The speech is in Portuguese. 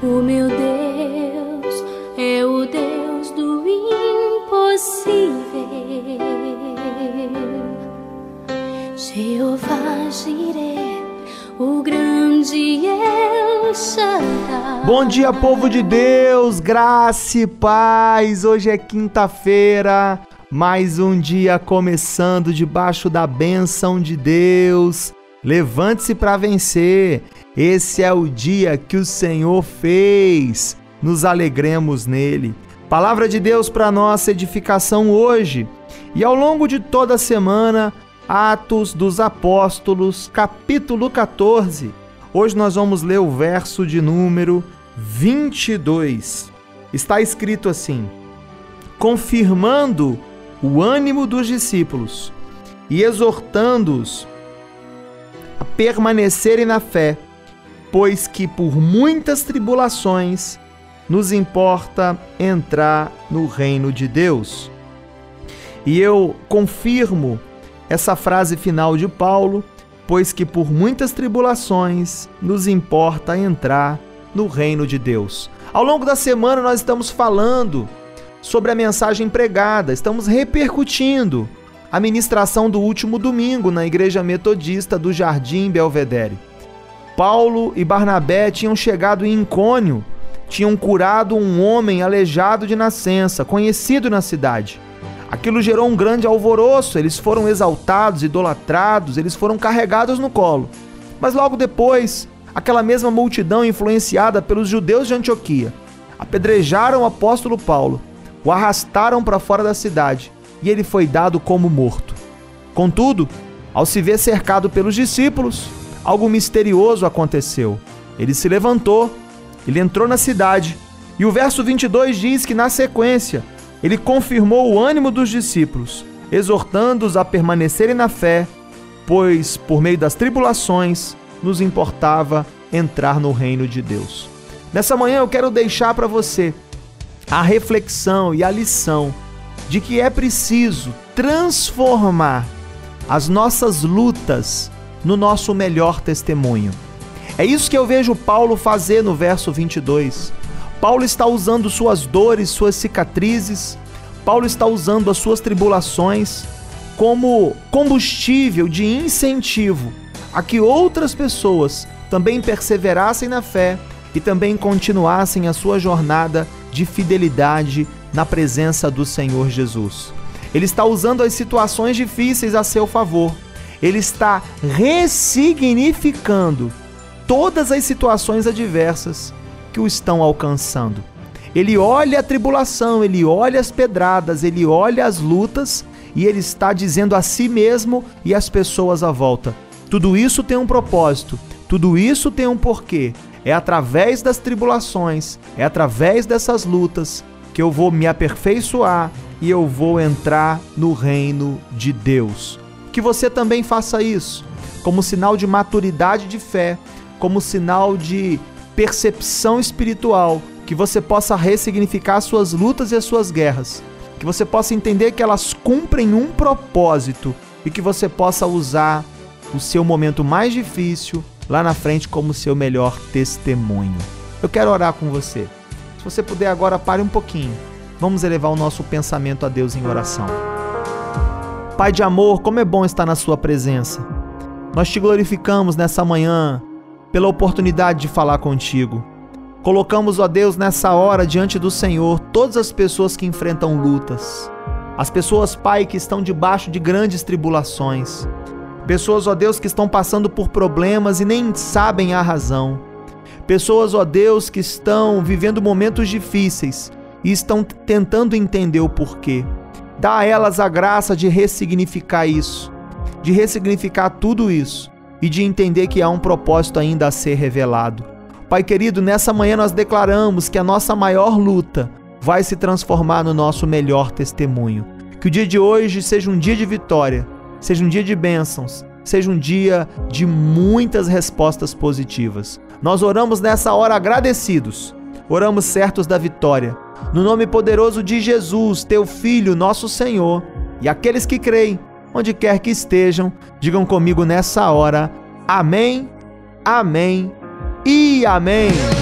O meu Deus é o Deus do impossível. Jeová Jireh, o grande El Shaddai. Bom dia, povo de Deus, graça e paz. Hoje é quinta-feira, mais um dia começando debaixo da bênção de Deus. Levante-se para vencer. Esse é o dia que o Senhor fez. Nos alegremos nele. Palavra de Deus para nossa edificação hoje. E ao longo de toda a semana, Atos dos Apóstolos, capítulo 14. Hoje nós vamos ler o verso de número 22. Está escrito assim: confirmando o ânimo dos discípulos e exortando-os a permanecerem na fé pois que por muitas tribulações nos importa entrar no reino de Deus. E eu confirmo essa frase final de Paulo, pois que por muitas tribulações nos importa entrar no reino de Deus. Ao longo da semana nós estamos falando sobre a mensagem pregada, estamos repercutindo a ministração do último domingo na Igreja Metodista do Jardim Belvedere. Paulo e Barnabé tinham chegado em Incônio, tinham curado um homem aleijado de nascença, conhecido na cidade. Aquilo gerou um grande alvoroço, eles foram exaltados, idolatrados, eles foram carregados no colo. Mas logo depois, aquela mesma multidão influenciada pelos judeus de Antioquia apedrejaram o apóstolo Paulo, o arrastaram para fora da cidade e ele foi dado como morto. Contudo, ao se ver cercado pelos discípulos, algo misterioso aconteceu. Ele se levantou, ele entrou na cidade, e o verso 22 diz que, na sequência, ele confirmou o ânimo dos discípulos, exortando-os a permanecerem na fé, pois, por meio das tribulações, nos importava entrar no reino de Deus. Nessa manhã eu quero deixar para você a reflexão e a lição de que é preciso transformar as nossas lutas no nosso melhor testemunho. É isso que eu vejo Paulo fazer no verso 22. Paulo está usando suas dores, suas cicatrizes, Paulo está usando as suas tribulações como combustível de incentivo a que outras pessoas também perseverassem na fé e também continuassem a sua jornada de fidelidade na presença do Senhor Jesus. Ele está usando as situações difíceis a seu favor ele está ressignificando todas as situações adversas que o estão alcançando. Ele olha a tribulação, ele olha as pedradas, ele olha as lutas e ele está dizendo a si mesmo e às pessoas à volta: tudo isso tem um propósito, tudo isso tem um porquê. É através das tribulações, é através dessas lutas que eu vou me aperfeiçoar e eu vou entrar no reino de Deus que você também faça isso, como sinal de maturidade de fé, como sinal de percepção espiritual, que você possa ressignificar as suas lutas e as suas guerras, que você possa entender que elas cumprem um propósito e que você possa usar o seu momento mais difícil lá na frente como seu melhor testemunho. Eu quero orar com você. Se você puder agora, pare um pouquinho. Vamos elevar o nosso pensamento a Deus em oração. Pai de amor, como é bom estar na Sua presença. Nós te glorificamos nessa manhã pela oportunidade de falar contigo. Colocamos, ó Deus, nessa hora diante do Senhor todas as pessoas que enfrentam lutas. As pessoas, Pai, que estão debaixo de grandes tribulações. Pessoas, ó Deus, que estão passando por problemas e nem sabem a razão. Pessoas, ó Deus, que estão vivendo momentos difíceis e estão tentando entender o porquê. Dá a elas a graça de ressignificar isso, de ressignificar tudo isso e de entender que há um propósito ainda a ser revelado. Pai querido, nessa manhã nós declaramos que a nossa maior luta vai se transformar no nosso melhor testemunho. Que o dia de hoje seja um dia de vitória, seja um dia de bênçãos, seja um dia de muitas respostas positivas. Nós oramos nessa hora agradecidos, oramos certos da vitória no nome poderoso de Jesus, teu Filho, nosso Senhor, e aqueles que creem, onde quer que estejam, digam comigo nessa hora: Amém, Amém e Amém.